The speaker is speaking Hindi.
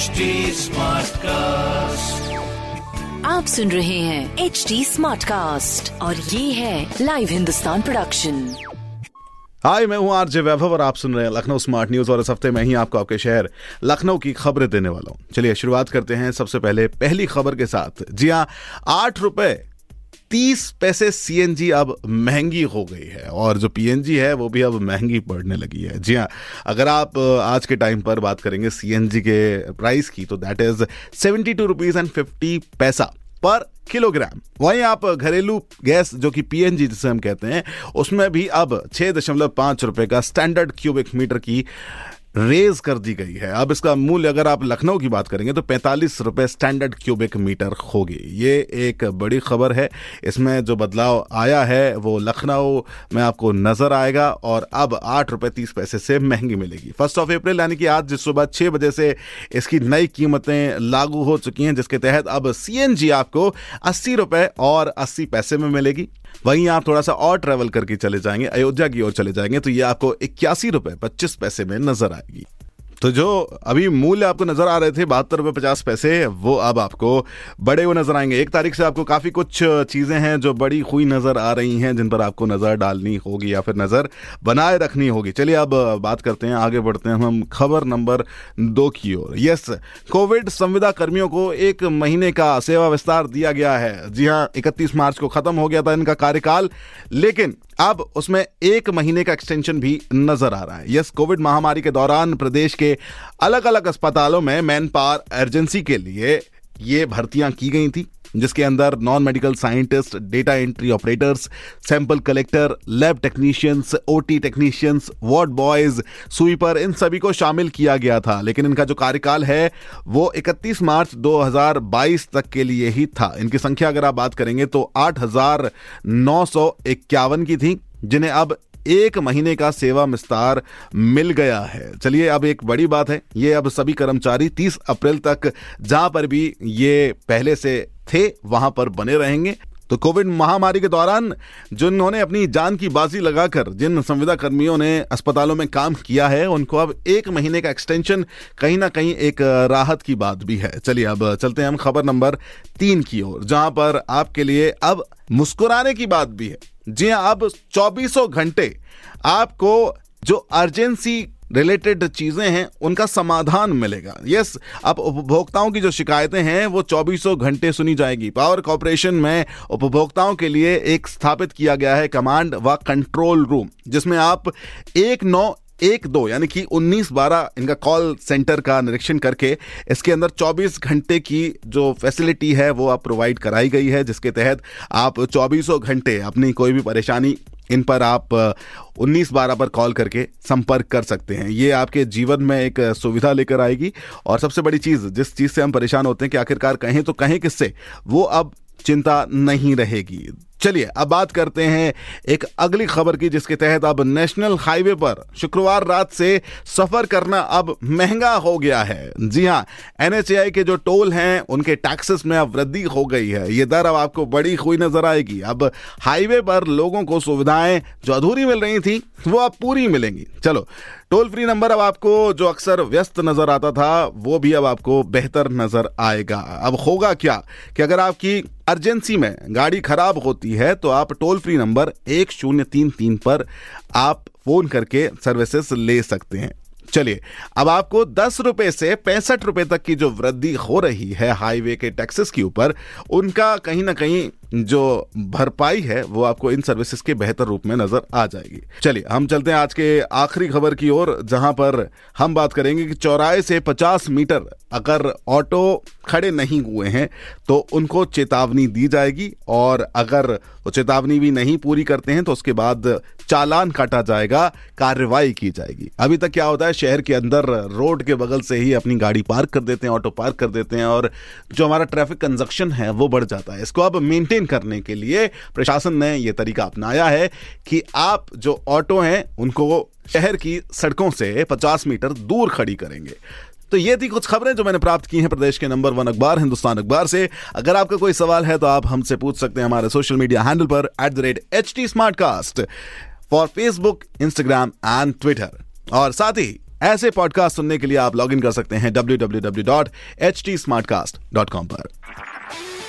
HD कास्ट आप सुन रहे हैं एच डी स्मार्ट कास्ट और ये है लाइव हिंदुस्तान प्रोडक्शन हाय मैं हूँ आरजे वैभव और आप सुन रहे हैं लखनऊ स्मार्ट न्यूज़ और इस हफ़्ते मैं ही आपको आपके शहर लखनऊ की खबरें देने वाला हूँ। चलिए शुरुआत करते हैं। सबसे पहले पहली खबर के साथ। जी हाँ आठ रुपए तीस पैसे सीएनजी अब महँगी हो गई है, और जो पीएनजी है, वो भी अब महँगी पड़ने लगी है। जी हाँ अगर आप आज के टाइम पर बात करेंगे सीएनजी के प्राइस की तो that is seventy two rupees and fifty paisa per kilogram वहीं आप घरेलू गैस, जो कि पीएनजी जिसे हम कहते हैं, उसमें भी अब छह दशमलव पाँच रुपए का स्टैंडर्ड क्यूबिक मीटर की रेज कर दी गई है। अब इसका मूल्य अगर आप लखनऊ की बात करेंगे तो पैंतालीस रुपए स्टैंडर्ड क्यूबिक मीटर होगी। ये एक बड़ी खबर है। इसमें जो बदलाव आया है, वो लखनऊ में आपको नज़र आएगा और अब आठ रुपए तीस पैसे से महँगी मिलेगी। फ़र्स्ट ऑफ़ अप्रैल यानी कि आज जिस सुबह छह बजे से इसकी नई कीमतें लागू हो चुकी हैं, जिसके तहत अब सीएनजी आपको अस्सी रुपए और अस्सी पैसे में मिलेगी। वहीं आप थोड़ा सा और ट्रेवल करके चले जाएँगे, अयोध्या की ओर चले जाएँगे तो ये आपको इक्यासी रुपए पच्चीस पैसे में नज़र आएगी तो जो अभी मूल्य आपको नज़र आ रहे थे, बहत्तर रुपए पचास पैसे, वो अब आपको बड़े हुए नज़र आएँगे। एक तारीख से आपको काफ़ी कुछ चीज़ें हैं जो बड़ी हुई नज़र आ रही हैं, जिन पर आपको नज़र डालनी होगी या फिर नज़र बनाए रखनी होगी। चलिए अब बात करते हैं, आगे बढ़ते हैं हम खबर नंबर दो की ओर। यस, कोविड संविदा कर्मियों को एक महीने का सेवा विस्तार दिया गया है। जी हाँ इकतीस मार्च को खत्म हो गया था इनका कार्यकाल, लेकिन अब उसमें एक महीने का एक्सटेंशन भी नज़र आ रहा है। यस कोविड महामारी के दौरान प्रदेश के अलग अलग अस्पतालों में मैन पावर एमरजेंसी के लिए ये भर्तियाँ की गई थी। जिसके अंदर non medical scientist data entry operators sample collector lab technicians OT technicians ward boys sweeper इन सभी को शामिल किया गया था। लेकिन इनका जो कार्यकाल है, वो 31 मार्च 2022 तक के लिए ही था। इनकी संख्या अगर आप बात करेंगे तो आठ हज़ार नौ सौ इक्यावन की थी, जिन्हें अब एक महीने का सेवा विस्तार मिल गया है। चलिए, अब एक बड़ी बात है। ये अब सभी कर्मचारी 30 अप्रैल तक जहाँ पर भी ये पहले से थे, वहाँ पर बने रहेंगे। तो कोविड महामारी के दौरान जिन्होंने अपनी जान की बाजी लगाकर, जिन संविदा कर्मियों ने अस्पतालों में काम किया है, उनको अब एक महीने का एक्सटेंशन कहीं ना कहीं एक राहत की बात भी है। चलिए अब चलते हैं हम खबर नंबर तीन की ओर, जहाँ पर आपके लिए अब मुस्कुराने की बात भी है। जी हाँ अब चौबीसों घंटे आपको जो अर्जेंसी रिलेटेड चीज़ें हैं, उनका समाधान मिलेगा। यस अब उपभोक्ताओं की जो शिकायतें हैं, वो चौबीसों घंटे सुनी जाएगी। पावर कॉरपोरेशन में उपभोक्ताओं के लिए एक स्थापित किया गया है कमांड व कंट्रोल रूम जिसमें आप एक नौ एक दो, यानी कि 19 बारह इनका कॉल सेंटर का निरीक्षण करके इसके अंदर 24 घंटे की जो फैसिलिटी है, वो आप प्रोवाइड कराई गई है, जिसके तहत आप चौबीसों घंटे अपनी कोई भी परेशानी इन पर आप उन्नीस बारह पर कॉल करके संपर्क कर सकते हैं। ये आपके जीवन में एक सुविधा लेकर आएगी। और सबसे बड़ी चीज़, जिस चीज़ से हम परेशान होते हैं कि आखिरकार कहें तो कहें किससे, वो अब चिंता नहीं रहेगी। चलिए, अब बात करते हैं एक अगली खबर की, जिसके तहत अब नेशनल हाईवे पर शुक्रवार रात से सफ़र करना अब महँगा हो गया है। जी हाँ एनएचएआई के जो टोल हैं, उनके टैक्सेस में अब वृद्धि हो गई है। ये दर अब आपको बड़ी हुई नज़र आएगी। अब हाईवे पर लोगों को सुविधाएँ जो अधूरी मिल रही थी, वो अब पूरी मिलेंगी। चलो टोल फ्री नंबर अब आपको जो अक्सर व्यस्त नज़र आता था, वो भी अब आपको बेहतर नज़र आएगा। अब होगा क्या कि अगर आपकी अर्जेंसी में गाड़ी खराब होती है तो आप टोल फ्री नंबर एक शून्य तीन तीन पर आप फ़ोन करके सर्विसेज़ ले सकते हैं। चलिए, अब आपको दस रुपए से पैंसठ रुपए तक की जो वृद्धि हो रही है हाईवे के टैक्सेस के ऊपर, उनका कहीं ना कहीं जो भरपाई है, वो आपको इन सर्विसेज़ के बेहतर रूप में नज़र आ जाएगी। चलिए, हम चलते हैं आज के आखिरी खबर की ओर, जहाँ पर हम बात करेंगे कि चौराहे से 50 मीटर अगर ऑटो खड़े नहीं हुए हैं तो उनको चेतावनी दी जाएगी और अगर वो चेतावनी भी नहीं पूरी करते हैं तो उसके बाद चालान काटा जाएगा, कार्रवाई की जाएगी। अभी तक क्या होता है, शहर के अंदर रोड के बगल से ही अपनी गाड़ी पार्क कर देते हैं, ऑटो पार्क कर देते हैं और जो हमारा ट्रैफ़िक कंजक्शन है, वो बढ़ जाता है। इसको अब मेंटेन करने के लिए प्रशासन ने यह तरीका अपनाया है कि आप जो ऑटो हैं, उनको शहर की सड़कों से 50 मीटर दूर खड़ी करेंगे। तो ये थी कुछ खबरें जो मैंने प्राप्त की हैं प्रदेश के नंबर वन अखबार, हिंदुस्तान अखबार से। अगर आपका कोई सवाल है तो आप हमसे पूछ सकते हैं हमारे सोशल मीडिया हैंडल पर at the rate H T Smartcast for Facebook Instagram and Twitter और साथ ही, ऐसे पॉडकास्ट सुनने के लिए आप लॉग इन कर सकते हैं www.htsmartcast.com पर।